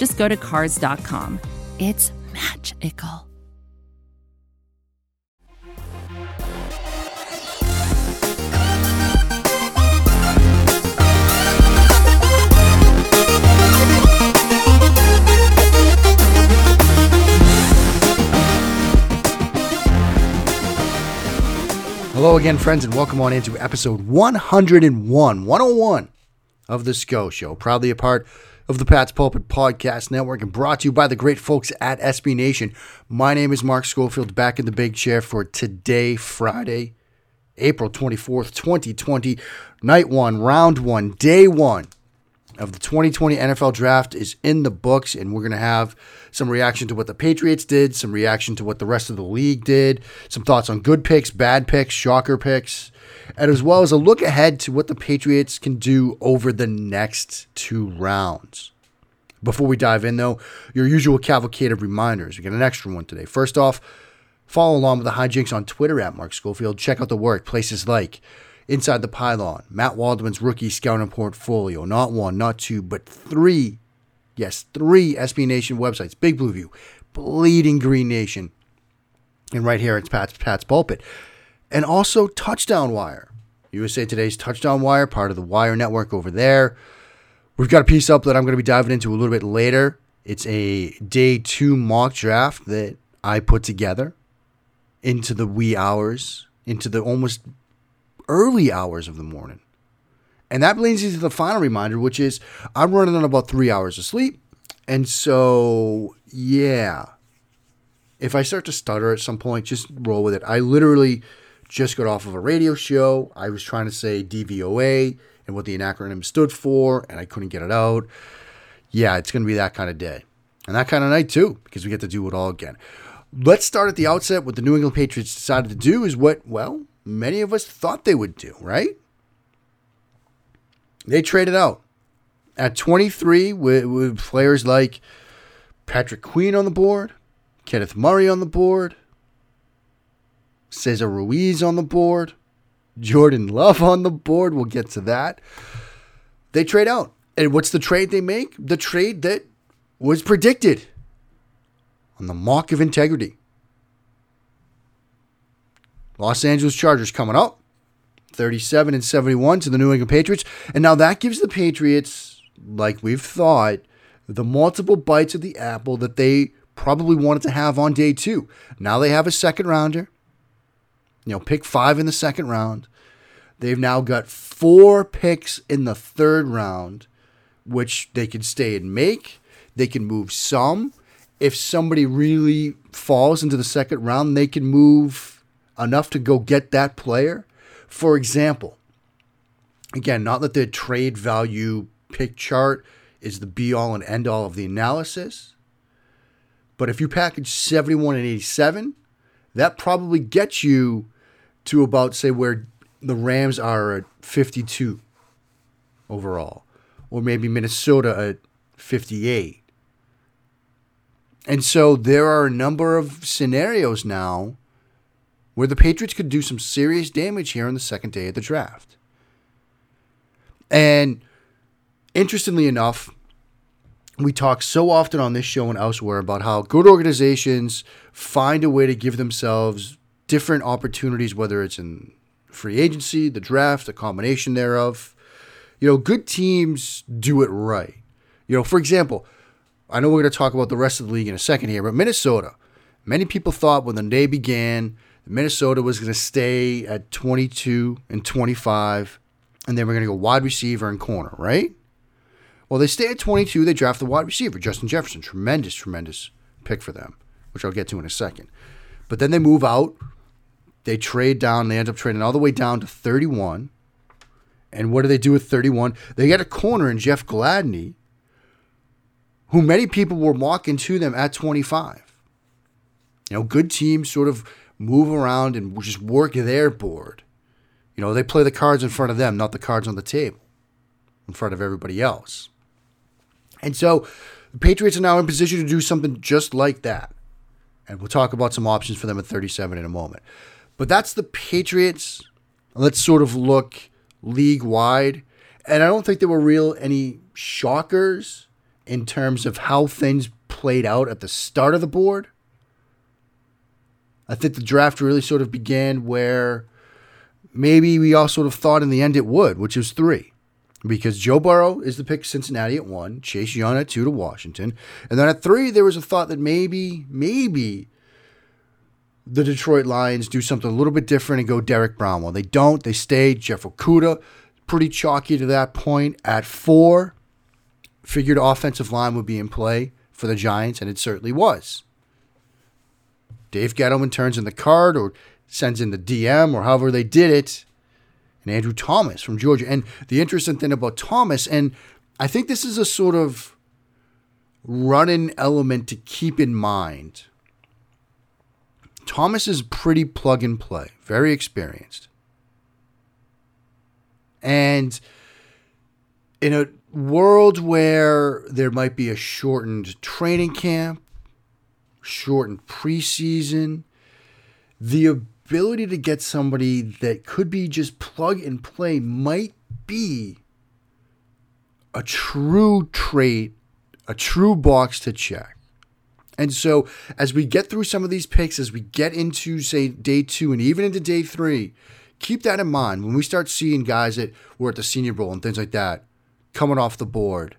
just go to Cars.com. It's magical. Hello again, friends, and welcome on into episode 101, 101 of The Scho Show. Proudly a part of the Pat's Pulpit Podcast Network and brought to you by the great folks at SB Nation. My name is Mark Schofield, back in the big chair for today, Friday, April 24th, 2020, night one, round one, day one of the 2020 NFL draft is in the books, and we're going to have some reaction to what the Patriots did, some reaction to what the rest of the league did, some thoughts on good picks, bad picks, shocker picks, and as well as a look ahead to what the Patriots can do over the next two rounds. Before we dive in, though, your usual cavalcade of reminders. We got an extra one today. First off, follow along with the hijinks on Twitter at Mark Schofield. Check out the work, places like Inside the Pylon, Matt Waldman's rookie scouting portfolio. Not one, not two, but three. Yes, three SB Nation websites. Big Blue View, Bleeding Green Nation, and right here it's Pat's Pat's Pulpit, and also Touchdown Wire. USA Today's Touchdown Wire, part of the Wire Network over there. We've got a piece up that I'm going to be diving into a little bit later. It's a day two mock draft that I put together into the wee hours, into the almost early hours of the morning. And that leads you to the final reminder, which is I'm running on about three hours of sleep. And so, yeah, if I start to stutter at some point, just roll with it. I literally just got off of a radio show. I was trying to say DVOA and what the acronym stood for, and I couldn't get it out. Yeah, it's going to be that kind of day. And that kind of night, too, because we get to do it all again. Let's start at the outset. What the New England Patriots decided to do is what, well, many of us thought they would do, right? They traded out at 23 with, with players like Patrick Queen on the board, Kenneth Murray on the board, Cesar Ruiz on the board, Jordan Love on the board. We'll get to that. They trade out. And what's the trade they make? The trade that was predicted on the mock of integrity. Los Angeles Chargers coming up 37 and 71 to the New England Patriots. And now that gives the Patriots, like we've thought, the multiple bites of the apple that they probably wanted to have on day two. Now they have a second rounder. You know, pick five in the second round. They've now got four picks in the third round, which they can stay and make. They can move some. If somebody really falls into the second round, they can move enough to go get that player. For example, again, not that the trade value pick chart is the be all and end all of the analysis, but if you package 71 and 87, that probably gets you to about, say, where the Rams are at 52 overall, or maybe Minnesota at 58. And so there are a number of scenarios now where the Patriots could do some serious damage here on the second day of the draft. And interestingly enough, we talk so often on this show and elsewhere about how good organizations find a way to give themselves different opportunities, whether it's in free agency, the draft, a combination thereof. You know, good teams do it right. You know, for example, I know we're going to talk about the rest of the league in a second here, but Minnesota, many people thought when the day began Minnesota was going to stay at 22 and 25, and then we're going to go wide receiver and corner, right? Well, they stay at 22. They draft the wide receiver, Justin Jefferson. Tremendous, tremendous pick for them, which I'll get to in a second. But then they move out. They trade down. They end up trading all the way down to 31. And what do they do with 31? They get a corner in Jeff Gladney, who many people were mocking to them at 25. You know, good teams sort of move around and just work their board. You know, they play the cards in front of them, not the cards on the table in front of everybody else. And so the Patriots are now in position to do something just like that. And we'll talk about some options for them at 37 in a moment. But that's the Patriots. Let's sort of look league wide. And I don't think there were real any shockers in terms of how things played out at the start of the board. I think the draft really sort of began where maybe we all sort of thought in the end it would, which was three. Because Joe Burrow is the pick Cincinnati at one, Chase Young at two to Washington. And then at three, there was a thought that maybe, maybe the Detroit Lions do something a little bit different and go Derrick Brown. Well, they don't. They stay Jeff Okudah, pretty chalky to that point. At four, figured offensive line would be in play for the Giants, and it certainly was. Dave Gettleman turns in the card or sends in the DM or however they did it. And Andrew Thomas from Georgia. And the interesting thing about Thomas, and I think this is a sort of running element to keep in mind. Thomas is pretty plug and play, very experienced. And in a world where there might be a shortened training camp, shortened preseason, the ability to get somebody that could be just plug and play might be a true trait, a true box to check. And so, as we get through some of these picks, as we get into, say, day two and even into day three, keep that in mind when we start seeing guys that were at the Senior Bowl and things like that coming off the board.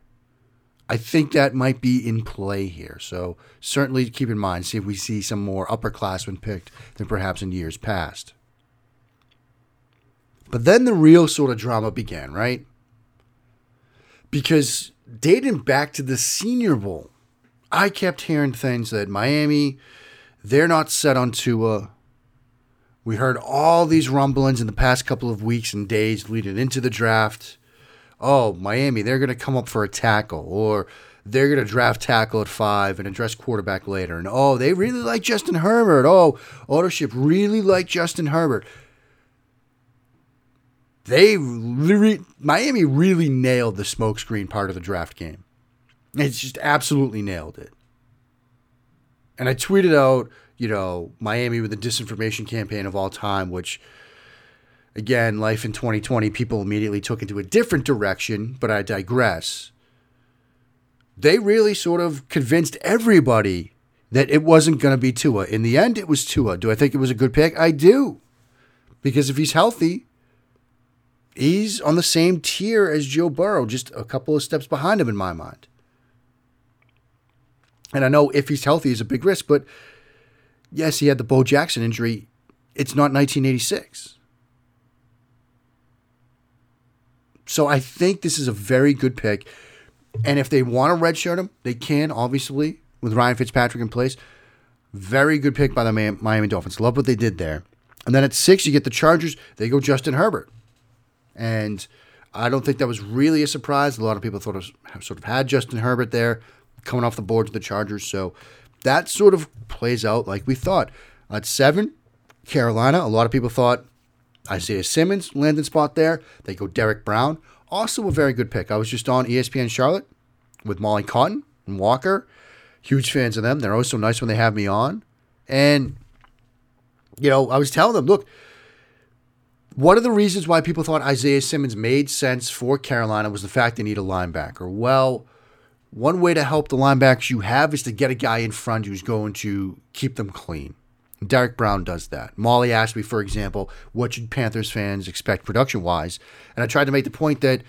I think that might be in play here. So certainly keep in mind, see if we see some more upperclassmen picked than perhaps in years past. But then the real sort of drama began, right? Because dating back to the Senior Bowl, I kept hearing things that Miami, they're not set on Tua. We heard all these rumblings in the past couple of weeks and days leading into the draft oh, Miami, they're going to come up for a tackle, or they're going to draft tackle at five and address quarterback later. And oh, they really like Justin Herbert. Oh, ownership really like Justin Herbert. They Miami really nailed the smokescreen part of the draft game. It's just absolutely nailed it. And I tweeted out, you know, Miami with the disinformation campaign of all time, which Again, life in 2020, people immediately took into a different direction, but I digress. They really sort of convinced everybody that it wasn't going to be Tua. In the end, it was Tua. Do I think it was a good pick? I do. Because if he's healthy, he's on the same tier as Joe Burrow, just a couple of steps behind him in my mind. And I know if he's healthy is a big risk, but yes, he had the Bo Jackson injury. It's not 1986. So I think this is a very good pick. And if they want to redshirt him, they can, obviously, with Ryan Fitzpatrick in place. Very good pick by the Miami Dolphins. Love what they did there. And then at six, you get the Chargers. They go Justin Herbert. And I don't think that was really a surprise. A lot of people thought was, sort of had Justin Herbert there coming off the board to the Chargers. So that sort of plays out like we thought. At seven, Carolina, a lot of people thought Isaiah Simmons, landing spot there. They go Derrick Brown. Also a very good pick. I was just on ESPN Charlotte with Molly Cotton and Walker. Huge fans of them. They're always so nice when they have me on. And, you know, I was telling them, look, one of the reasons why people thought Isaiah Simmons made sense for Carolina was the fact they need a linebacker. Well, one way to help the linebackers you have is to get a guy in front who's going to keep them clean. Derrick Brown does that. Molly asked me, for example, what should Panthers fans expect production wise? And I tried to make the point that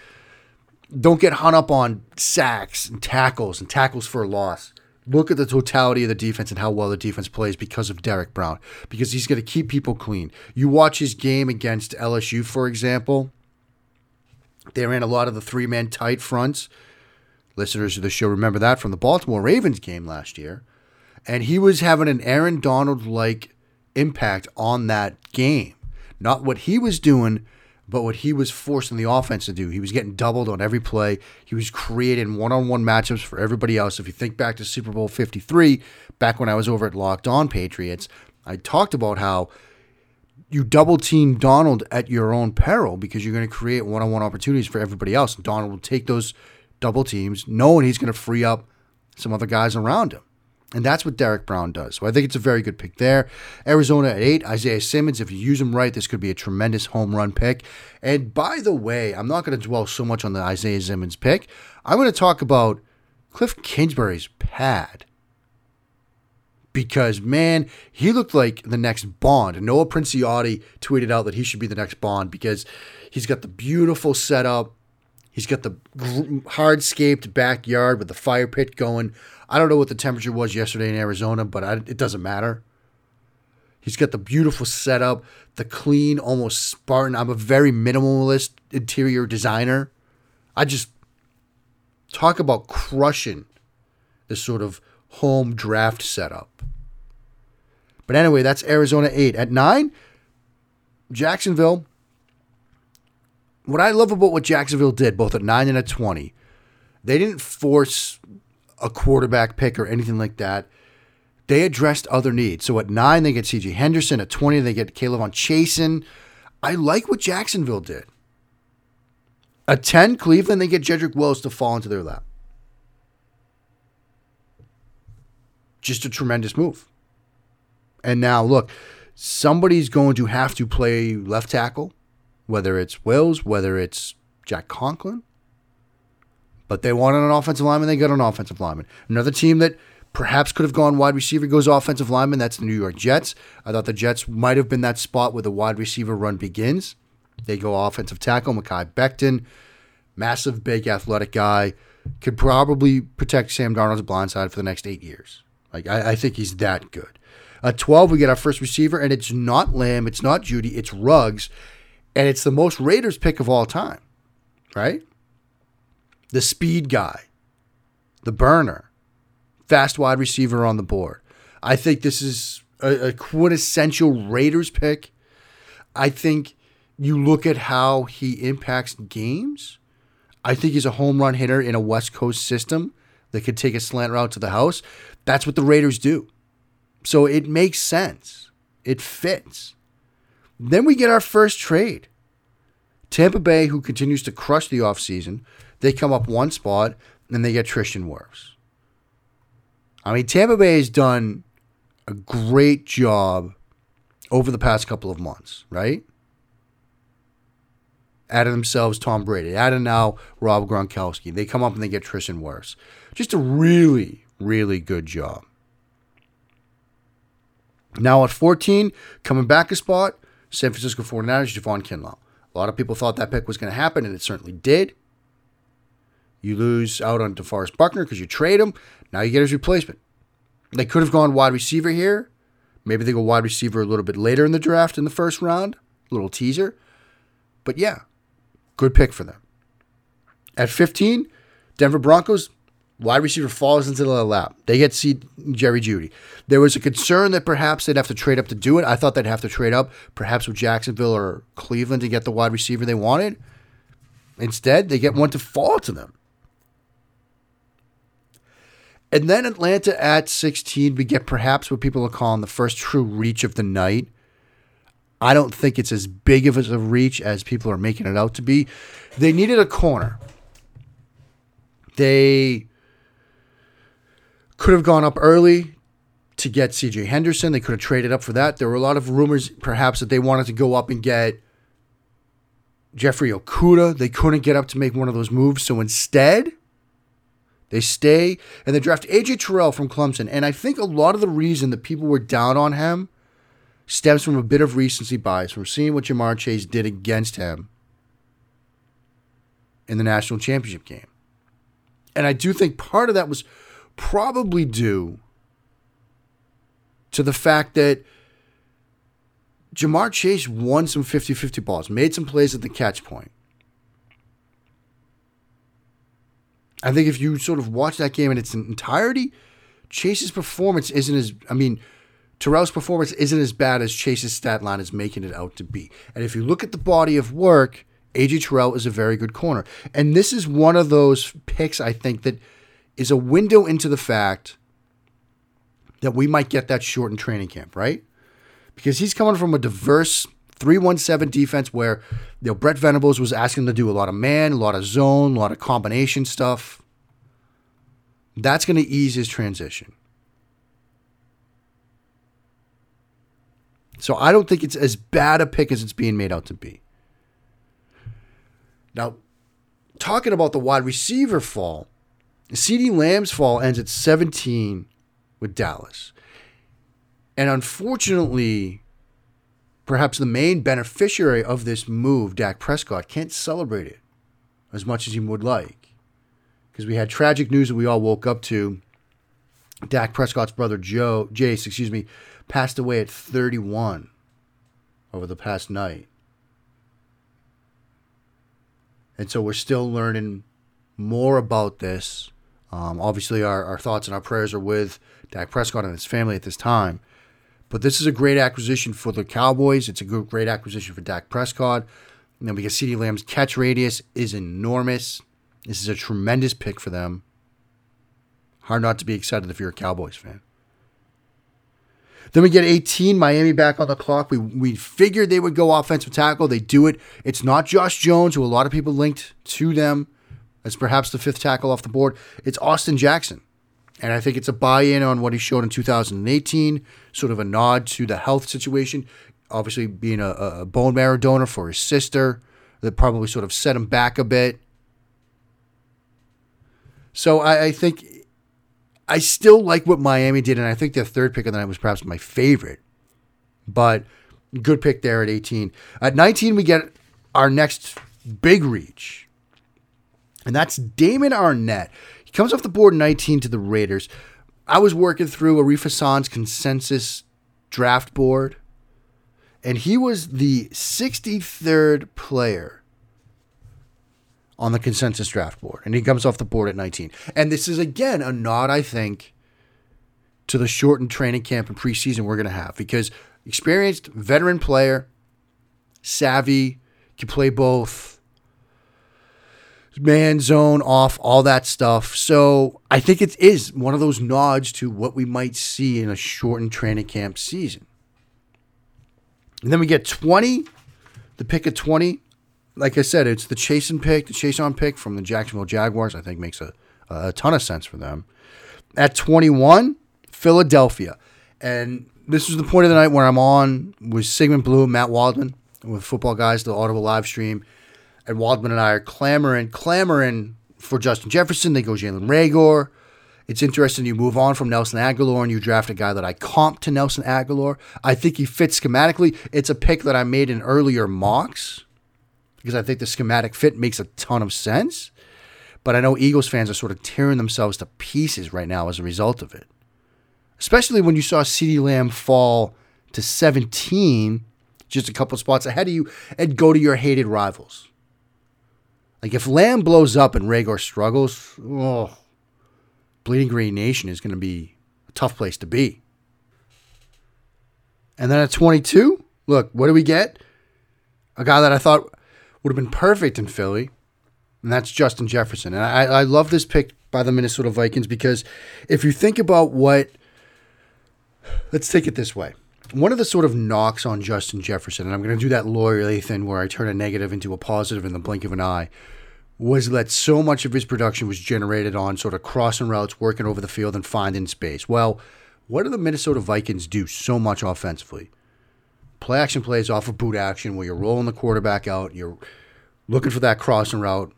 don't get hung up on sacks and tackles and tackles for a loss. Look at the totality of the defense and how well the defense plays because of Derrick Brown, because he's going to keep people clean. You watch his game against LSU, for example, they ran a lot of the three man tight fronts. Listeners of the show remember that from the Baltimore Ravens game last year and he was having an Aaron Donald like impact on that game. Not what he was doing But what he was forcing the offense to do, he was getting doubled on every play. He was creating one on one matchups for everybody else. If you think back to Super Bowl 53, back when I was over at Locked On Patriots, I talked about how you double team Donald at your own peril because you're going to create one on one opportunities for everybody else. And Donald will take those double teams, knowing he's going to free up some other guys around him. And that's what Derrick Brown does. So I think it's a very good pick there. Arizona at eight, Isaiah Simmons. If you use him right, this could be a tremendous home run pick. And by the way, I'm not going to dwell so much on the Isaiah Simmons pick. I'm going to talk about Cliff Kingsbury's pad. Because, man, he looked like the next Bond. Nora Princiotti tweeted out that he should be the next Bond because he's got the beautiful setup. He's got the hardscaped backyard with the fire pit going. I don't know what the temperature was yesterday in Arizona, but I, it doesn't matter. He's got the beautiful setup, the clean, almost Spartan. I'm a very minimalist interior designer. I just talk about crushing this sort of home draft setup. But anyway, that's Arizona 8. At 9, Jacksonville. What I love about what Jacksonville did, both at 9 and at 20, they didn't force a quarterback pick or anything like that. They addressed other needs. So at nine, they get CJ Henderson. At 20, they get K'Lavon Chaisson. I like what Jacksonville did. At 10, Cleveland, they get Jedrick Wills to fall into their lap. Just a tremendous move. And now, look, somebody's going to have to play left tackle, whether it's Wills, whether it's Jack Conklin. But they wanted an offensive lineman, they got an offensive lineman. Another team that perhaps could have gone wide receiver goes offensive lineman. That's the New York Jets. I thought the Jets might have been that spot where the wide receiver run begins. They go offensive tackle, Mekhi Becton, massive, big, athletic guy, could probably protect Sam Darnold's blindside for the next eight years. Like I, I think he's that good. At 12, we get our first receiver, and it's not Lamb, it's not Jeudy, it's Ruggs, and it's the most Raiders pick of all time, right? The speed guy, the burner, fast wide receiver on the board. I think this is a, a quintessential Raiders pick. I think you look at how he impacts games. I think he's a home run hitter in a West Coast system that could take a slant route to the house. That's what the Raiders do. So it makes sense. It fits. Then we get our first trade. Tampa Bay, who continues to crush the offseason, they come up one spot and they get Tristan Wirfs. I mean, Tampa Bay has done a great job over the past couple of months, right? Added themselves Tom Brady, added now Rob Gronkowski. They come up and they get Tristan Wirfs. Just a really, really good job. Now at 14, coming back a spot, San Francisco 49ers, Javon Kinlaw. A lot of people thought that pick was going to happen, and it certainly did. You lose out on DeForest Buckner because you trade him. Now you get his replacement. They could have gone wide receiver here. Maybe they go wide receiver a little bit later in the draft in the first round. Little teaser. But yeah, good pick for them. At 15, Denver Broncos, wide receiver falls into the lap. They get see Jerry Jeudy. There was a concern that perhaps they'd have to trade up to do it. I thought they'd have to trade up, perhaps with Jacksonville or Cleveland to get the wide receiver they wanted. Instead, they get one to fall to them. And then Atlanta at 16, we get perhaps what people are calling the first true reach of the night. I don't think it's as big of a reach as people are making it out to be. They needed a corner. They could have gone up early to get CJ Henderson. They could have traded up for that. There were a lot of rumors, perhaps, that they wanted to go up and get Jeffrey Okudah. They couldn't get up to make one of those moves. So instead, they stay and they draft AJ Terrell from Clemson. And I think a lot of the reason that people were down on him stems from a bit of recency bias, from seeing what Ja'Marr Chase did against him in the national championship game. And I do think part of that was probably due to the fact that Ja'Marr Chase won some 50 50 balls, made some plays at the catch point. I think if you sort of watch that game in its entirety, Chase's performance isn't as, I mean, Terrell's performance isn't as bad as Chase's stat line is making it out to be. And if you look at the body of work, AJ Terrell is a very good corner. And this is one of those picks I think that is a window into the fact that we might get that shortened training camp, right? Because he's coming from a diverse 317 defense where you know Brent Venables was asking him to do a lot of man, a lot of zone, a lot of combination stuff. That's going to ease his transition. So I don't think it's as bad a pick as it's being made out to be. Now, talking about the wide receiver fall, CeeDee Lamb's fall ends at 17 with Dallas. And unfortunately, perhaps the main beneficiary of this move, Dak Prescott, can't celebrate it as much as he would like. Because we had tragic news that we all woke up to. Dak Prescott's brother Joe, Jace, excuse me, passed away at 31 over the past night. And so we're still learning more about this. Um, obviously, our, our thoughts and our prayers are with Dak Prescott and his family at this time. But this is a great acquisition for the Cowboys. It's a great acquisition for Dak Prescott. And then we get CeeDee Lamb's catch radius is enormous. This is a tremendous pick for them. Hard not to be excited if you're a Cowboys fan. Then we get 18, Miami back on the clock. We we figured they would go offensive tackle. They do it. It's not Josh Jones, who a lot of people linked to them as perhaps the fifth tackle off the board. It's Austin Jackson. And I think it's a buy in on what he showed in 2018, sort of a nod to the health situation. Obviously, being a, a bone marrow donor for his sister, that probably sort of set him back a bit. So I, I think I still like what Miami did, and I think their third pick of the night was perhaps my favorite. But good pick there at 18. At 19, we get our next big reach, and that's Damon Arnette. He comes off the board 19 to the Raiders. I was working through Arif Hassan's consensus draft board, and he was the 63rd player on the consensus draft board, and he comes off the board at 19. And this is again a nod, I think, to the shortened training camp and preseason we're going to have because experienced veteran player, savvy, can play both man zone off all that stuff so i think it is one of those nods to what we might see in a shortened training camp season and then we get 20 the pick of 20 like I said, it's the chasing pick, the Chaisson pick from the Jacksonville Jaguars. I think makes a, a ton of sense for them. At 21, Philadelphia. And this was the point of the night where I'm on with Sigmund Bloom, Matt Waldman, with Football Guys, the Audible live stream. And Waldman and I are clamoring, clamoring for Justin Jefferson. They go Jalen Reagor. It's interesting you move on from Nelson Agholor and you draft a guy that I comp to Nelson Agholor. I think he fits schematically. It's a pick that I made in earlier mocks because I think the schematic fit makes a ton of sense. But I know Eagles fans are sort of tearing themselves to pieces right now as a result of it. Especially when you saw CeeDee Lamb fall to 17, just a couple spots ahead of you, and go to your hated rivals. Like if Lamb blows up and Reagor struggles, oh, Bleeding Green Nation is going to be a tough place to be. And then at 22, look, what do we get? A guy that I thought would have been perfect in Philly, and that's Justin Jefferson. And I, I love this pick by the Minnesota Vikings because if you think about what, let's take it this way. One of the sort of knocks on Justin Jefferson, and I'm going to do that lawyerly thing where I turn a negative into a positive in the blink of an eye, was that so much of his production was generated on sort of crossing routes, working over the field, and finding space. Well, what do the Minnesota Vikings do so much offensively? play action plays off of boot action where you're rolling the quarterback out, you're looking for that crossing route,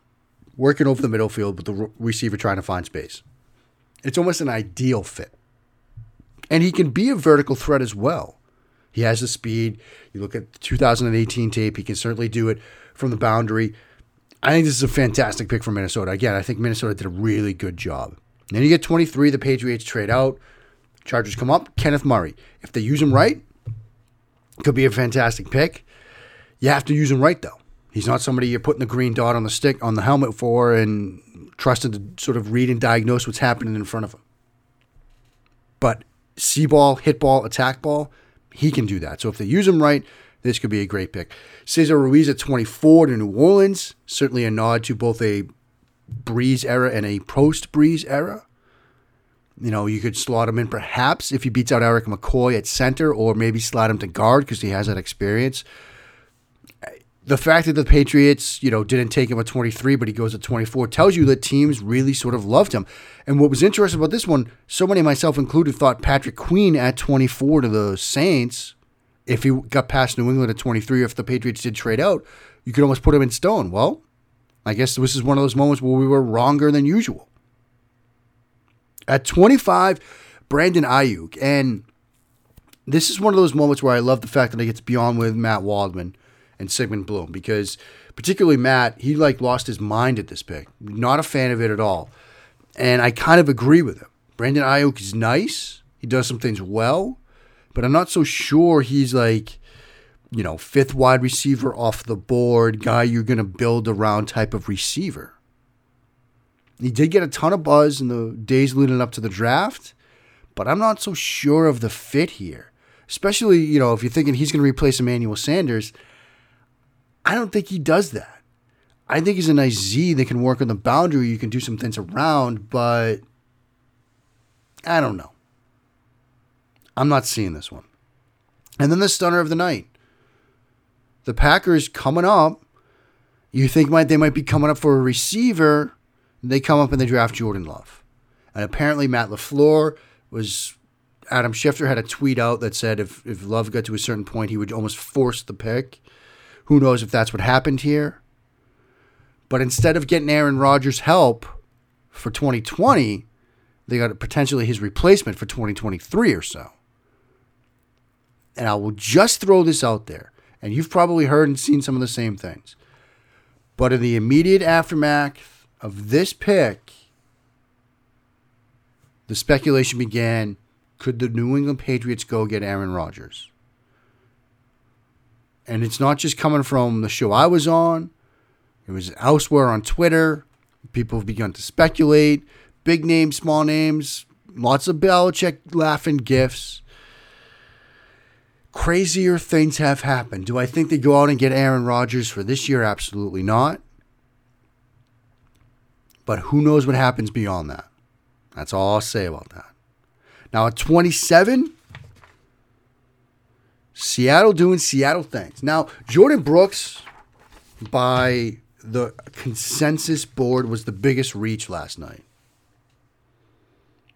working over the middle field with the receiver trying to find space. It's almost an ideal fit. And he can be a vertical threat as well. He has the speed. You look at the 2018 tape, he can certainly do it from the boundary. I think this is a fantastic pick for Minnesota. Again, I think Minnesota did a really good job. Then you get 23, the Patriots trade out. Chargers come up, Kenneth Murray. If they use him right, could be a fantastic pick. You have to use him right though. He's not somebody you're putting the green dot on the stick on the helmet for and trusting to sort of read and diagnose what's happening in front of him. But see ball, hit ball, attack ball, he can do that. So if they use him right, this could be a great pick. Cesar Ruiz at 24 to New Orleans, certainly a nod to both a Brees era and a post Brees era. You know, you could slot him in perhaps if he beats out Erik McCoy at center, or maybe slot him to guard because he has that experience. The fact that the Patriots, you know, didn't take him at 23, but he goes at 24 tells you that teams really sort of loved him. And what was interesting about this one, so many, myself included, thought Patrick Queen at 24 to the Saints, if he got past New England at 23, if the Patriots did trade out, you could almost put him in stone. Well, I guess this is one of those moments where we were wronger than usual. At 25, Brandon Aiyuk. And this is one of those moments where I love the fact that I get to be on with Matt Waldman and Sigmund Bloom because particularly Matt, he like lost his mind at this pick. Not a fan of it at all. And I kind of agree with him. Brandon Aiyuk is nice. He does some things well, but I'm not so sure he's like, you know, fifth wide receiver off the board, guy you're going to build around type of receiver. He did get a ton of buzz in the days leading up to the draft, but I'm not so sure of the fit here. Especially, you know, if you're thinking he's going to replace Emmanuel Sanders, I don't think he does that. I think he's a nice Z that can work on the boundary. You can do some things around, but I don't know. I'm not seeing this one. And then the stunner of the night. The Packers coming up. You think might they might be coming up for a receiver they come up and they draft Jordan Love. And apparently Matt LaFleur was Adam Schefter had a tweet out that said if, if Love got to a certain point, he would almost force the pick. Who knows if that's what happened here? But instead of getting Aaron Rodgers' help for 2020, they got potentially his replacement for 2023 or so. And I will just throw this out there, and you've probably heard and seen some of the same things. But in the immediate aftermath of this pick, the speculation began could the New England Patriots go get Aaron Rodgers? And it's not just coming from the show I was on, it was elsewhere on Twitter. People have begun to speculate. Big names, small names, lots of Belichick laughing gifts. Crazier things have happened. Do I think they go out and get Aaron Rodgers for this year? Absolutely not. But who knows what happens beyond that? That's all I'll say about that. Now at 27, Seattle doing Seattle things. Now, Jordyn Brooks, by the consensus board, was the biggest reach last night.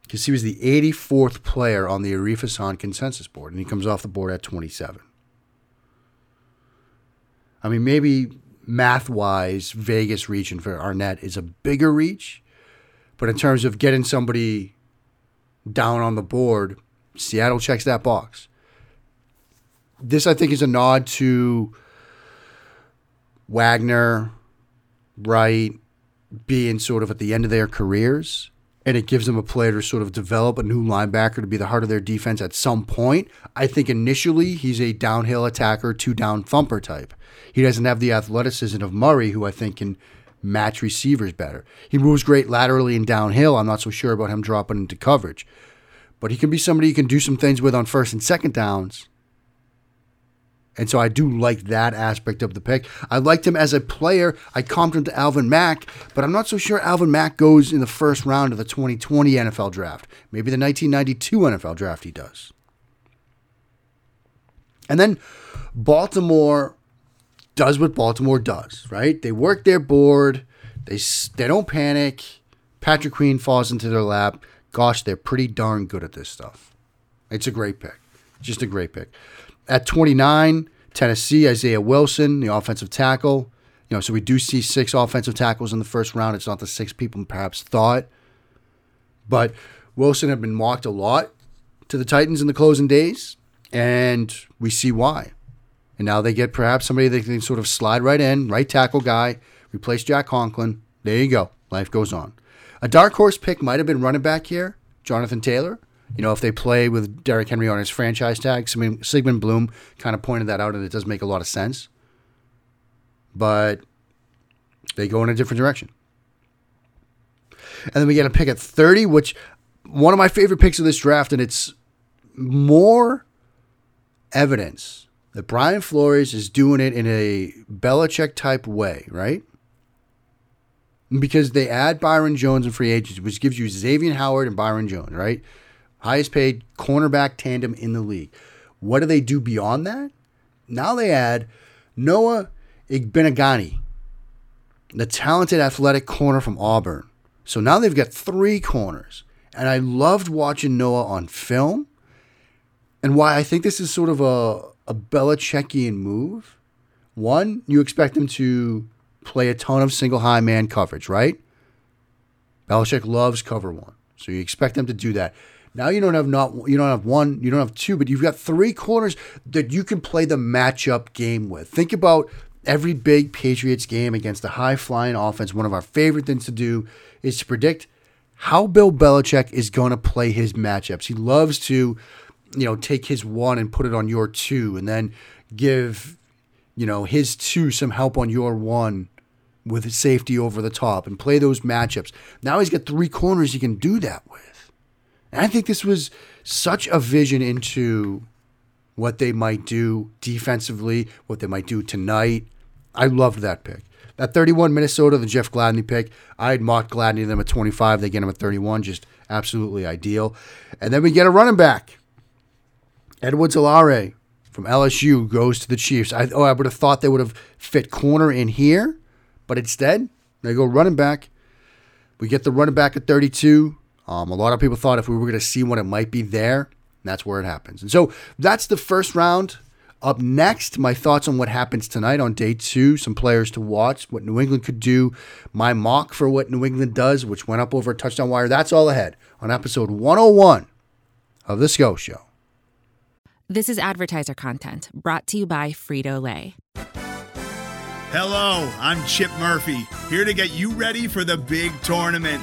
Because he was the 84th player on the Arif Hassan consensus board, and he comes off the board at 27. I mean, maybe math wise, Vegas reaching for Arnette is a bigger reach. But in terms of getting somebody down on the board, Seattle checks that box. This, I think, is a nod to Wagner, Wright, being sort of at the end of their careers and it gives them a player to sort of develop a new linebacker to be the heart of their defense at some point. I think initially he's a downhill attacker, two down thumper type. He doesn't have the athleticism of Murray, who I think can match receivers better. He moves great laterally and downhill. I'm not so sure about him dropping into coverage. But he can be somebody you can do some things with on first and second downs and so I do like that aspect of the pick. I liked him as a player. I comped him to Alvin Mack, but I'm not so sure Alvin Mack goes in the first round of the 2020 NFL draft. Maybe the 1992 NFL draft he does. And then Baltimore does what Baltimore does, right? They work their board. They they don't panic. Patrick Queen falls into their lap. Gosh, they're pretty darn good at this stuff. It's a great pick. Just a great pick. At 29, Tennessee, Isaiah Wilson, the offensive tackle. You know, so we do see six offensive tackles in the first round. It's not the six people perhaps thought. But Wilson had been mocked a lot to the Titans in the closing days, and we see why. And now they get perhaps somebody they can sort of slide right in, right tackle guy, replace Jack Conklin. There you go. Life goes on. A dark horse pick might have been running back here, Jonathan Taylor. You know, if they play with Derrick Henry on his franchise tag, I mean, Sigmund Bloom kind of pointed that out, and it does make a lot of sense. But they go in a different direction. And then we get a pick at 30, which one of my favorite picks of this draft, and it's more evidence that Brian Flores is doing it in a Belichick type way, right? Because they add Byron Jones in free agency, which gives you Xavier Howard and Byron Jones, right? Highest paid cornerback tandem in the league. What do they do beyond that? Now they add Noah Igbinoghene, the talented athletic corner from Auburn. So now they've got three corners. And I loved watching Noah on film. And why I think this is sort of a, a Belichickian move. One, you expect him to play a ton of single high man coverage, right? Belichick loves cover one. So you expect them to do that. Now you don't have not you don't have one, you don't have two, but you've got three corners that you can play the matchup game with. Think about every big Patriots game against a high flying offense. One of our favorite things to do is to predict how Bill Belichick is going to play his matchups. He loves to, you know, take his one and put it on your two, and then give, you know, his two some help on your one with safety over the top and play those matchups. Now he's got three corners he can do that with. And I think this was such a vision into what they might do defensively, what they might do tonight. I loved that pick. At 31, Minnesota, the Jeff Gladney pick. I had mocked Gladney them at 25. They get him at 31, just absolutely ideal. And then we get a running back. Edwards-Helaire from LSU goes to the Chiefs. I, oh, I would have thought they would have fit corner in here, but instead they go running back. We get the running back at 32. Um, a lot of people thought if we were going to see what it might be there, that's where it happens. And so that's the first round. Up next, my thoughts on what happens tonight on day two, some players to watch, what New England could do, my mock for what New England does, which went up over a touchdown wire. That's all ahead on episode 101 of The Scho Show. This is advertiser content brought to you by Frito Lay. Hello, I'm Chip Murphy, here to get you ready for the big tournament.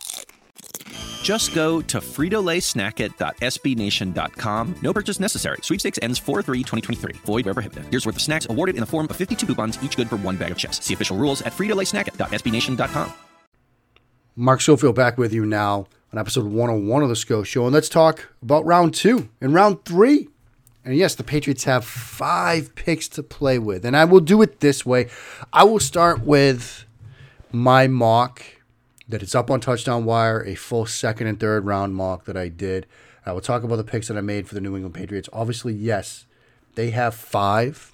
Just go to fritolaysnacket.sbnation.com. No purchase necessary. Sweepstakes ends 4-3-2023. Void where prohibited. Here's worth of snacks awarded in the form of 52 coupons, each good for one bag of chips. See official rules at fritolaysnacket.sbnation.com. Mark Schofield back with you now on episode 101 of the Scho Show. And let's talk about round two and round three. And yes, the Patriots have five picks to play with. And I will do it this way. I will start with my mock that it's up on Touchdown Wire, a full second and third round mock that I did. I will talk about the picks that I made for the New England Patriots. Obviously, yes, they have five.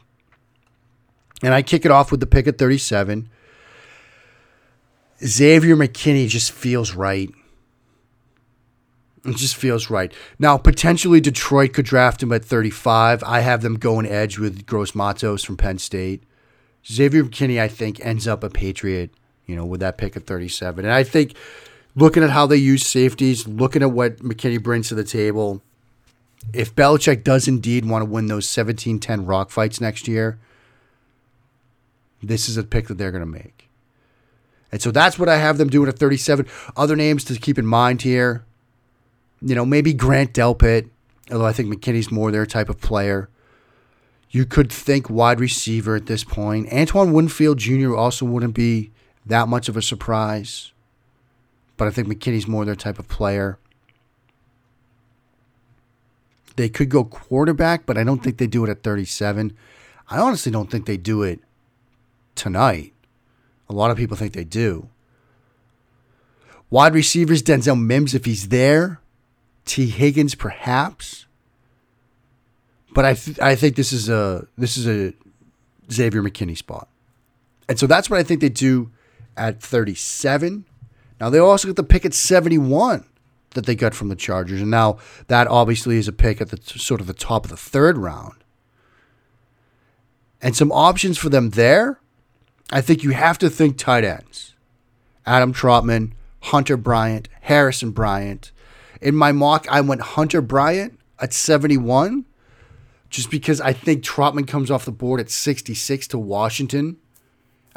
And I kick it off with the pick at 37. Xavier McKinney just feels right. It just feels right. Now, potentially Detroit could draft him at 35. I have them going edge with Gross Matos from Penn State. Xavier McKinney, I think, ends up a Patriot, you know, with that pick at 37. And I think looking at how they use safeties, looking at what McKinney brings to the table, if Belichick does indeed want to win those 17 10 rock fights next year, this is a pick that they're going to make. And so that's what I have them doing at 37. Other names to keep in mind here, you know, maybe Grant Delpit, although I think McKinney's more their type of player. You could think wide receiver at this point. Antoine Winfield Jr. also wouldn't be that much of a surprise, but I think McKinney's more their type of player. They could go quarterback, but I don't think they do it at 37. I honestly don't think they do it tonight. A lot of people think they do. Wide receivers, Denzel Mims, if he's there. Tee Higgins, perhaps. But I, th- I think this is a this is a Xavier McKinney spot, and so that's what I think they do at 37. Now they also get the pick at 71. that they got from the Chargers. And now that obviously is a pick at the sort of the top of the third round. And some options for them there. I think you have to think tight ends. Adam Trautman, Hunter Bryant, Harrison Bryant. In my mock, I went Hunter Bryant at 71, just because I think Trautman comes off the board at 66 to Washington.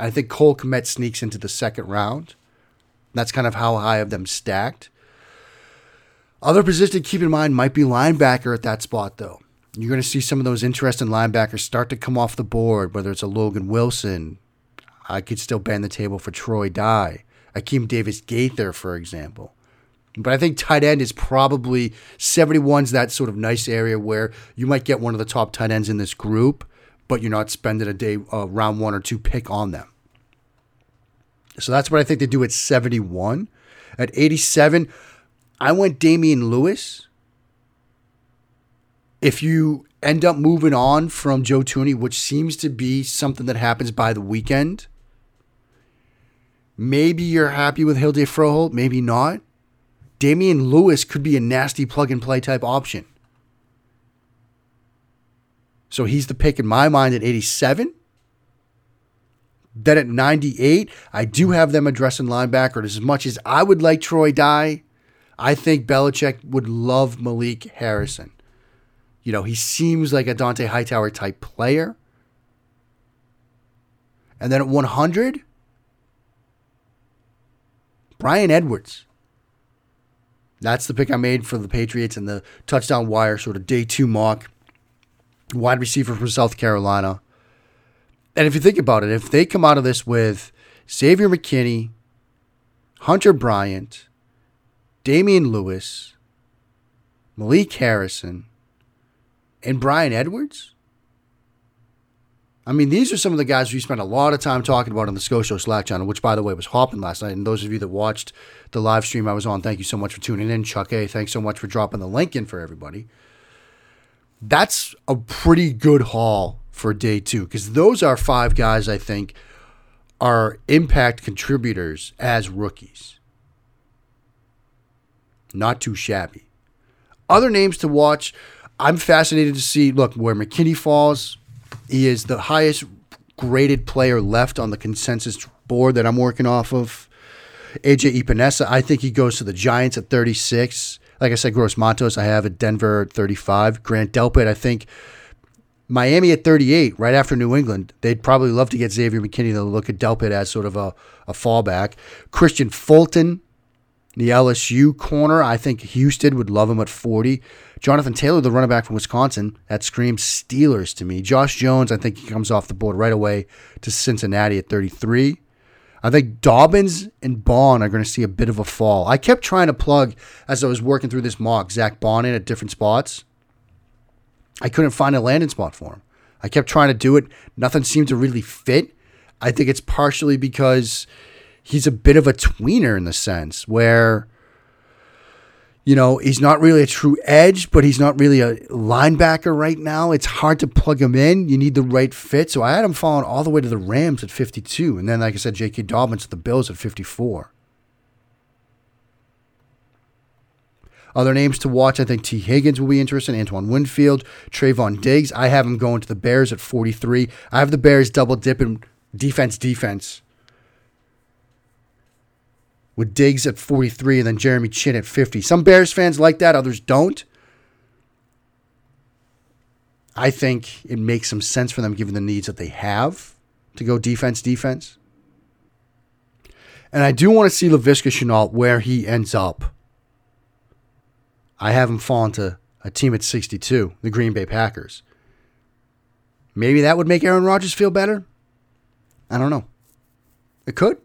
I think Cole Kmet sneaks into the second round. That's kind of how high of them stacked. Other position to keep in mind might be linebacker at that spot, though. You're going to see some of those interesting linebackers start to come off the board, whether it's a Logan Wilson. I could still bend the table for Troy Dye. Akeem Davis Gaither, for example. But I think tight end is probably 71's that sort of nice area where you might get one of the top tight ends in this group, but you're not spending a day, uh, round one or two pick on them. So that's what I think they do at 71. At 87, I went Damien Lewis. If you end up moving on from Joe Thuney, which seems to be something that happens by the weekend, maybe you're happy with Hjalte Froholdt, maybe not. Damien Lewis could be a nasty plug and play type option. So he's the pick in my mind at 87. Then at 98, I do have them addressing linebacker. As much as I would like Troy Dye, I think Belichick would love Malik Harrison. You know, he seems like a Dont'a Hightower type player. And then at 100, Bryan Edwards. That's the pick I made for the Patriots and the touchdown wire, sort of day two mock. Wide receiver from South Carolina. And if you think about it, if they come out of this with Xavier McKinney, Hunter Bryant, Damien Lewis, Malik Harrison, and Bryan Edwards, I mean, these are some of the guys we spent a lot of time talking about on the Scho Show Slack channel, which, by the way, was hopping last night. And those of you that watched the live stream I was on, thank you so much for tuning in. Chuck A, thanks so much for dropping the link in for everybody. That's a pretty good haul for day two because those are five guys I think are impact contributors as rookies. Not too shabby. Other names to watch. I'm fascinated to see. Look, where McKinney falls, he is the highest graded player left on the consensus board that I'm working off of. AJ Epenesa, I think he goes to the Giants at 36. Like I said, Gross Matos, I have at Denver at 35. Grant Delpit, I think Miami at 38, right after New England. They'd probably love to get Xavier McKinney to look at Delpit as sort of a, a fallback. Kristian Fulton, the LSU corner, I think Houston would love him at 40. Jonathan Taylor, the running back from Wisconsin, that screams Steelers to me. Josh Jones, I think he comes off the board right away to Cincinnati at 33. I think Dobbins and Baun are going to see a bit of a fall. I kept trying to plug as I was working through this mock Zach Baun in at different spots. I couldn't find a landing spot for him. I kept trying to do it. Nothing seemed to really fit. I think it's partially because he's a bit of a tweener in the sense where you know, he's not really a true edge, but he's not really a linebacker right now. It's hard to plug him in. You need the right fit. So I had him falling all the way to the Rams at 52. And then, like I said, J.K. Dobbins to the Bills at 54. Other names to watch, I think Tee Higgins will be interesting. Antoine Winfield, Trevon Diggs. I have him going to the Bears at 43. I have the Bears double dipping defense, defense with Diggs at 43 and then Jeremy Chinn at 50. Some Bears fans like that, others don't. I think it makes some sense for them given the needs that they have to go defense, defense. And I do want to see Laviska Shenault where he ends up. I have him falling to a team at 62, the Green Bay Packers. Maybe that would make Aaron Rodgers feel better. I don't know. It could.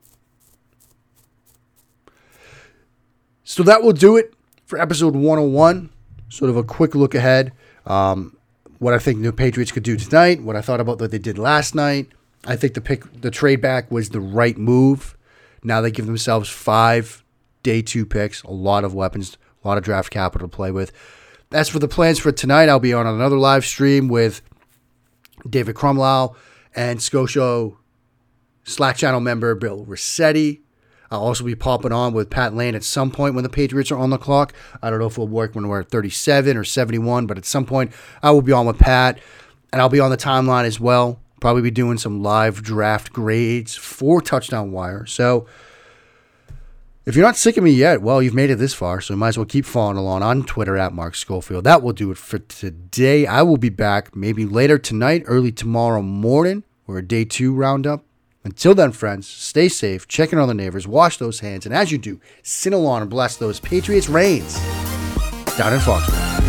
So that will do it for episode 101. Sort of a quick look ahead. Um, what I think the Patriots could do tonight, what I thought about what they did last night. I think the pick, the trade back was the right move. Now they give themselves five day two picks, a lot of weapons, a lot of draft capital to play with. As for the plans for tonight, I'll be on another live stream with David Crumlow and Scho Show Slack channel member Bill Rossetti. I'll also be popping on with Pat Lane at some point when the Patriots are on the clock. I don't know if it'll work when we're at 37 or 71, but at some point I will be on with Pat, and I'll be on the timeline as well. Probably be doing some live draft grades for Touchdown Wire. So if you're not sick of me yet, well, you've made it this far, so you might as well keep following along on Twitter at Mark Schofield. That will do it for today. I will be back maybe later tonight, early tomorrow morning, or a day two roundup. Until then, friends, stay safe, check in on the neighbors, wash those hands, and as you do, sin along and bless those Patriots reigns down in Foxborough.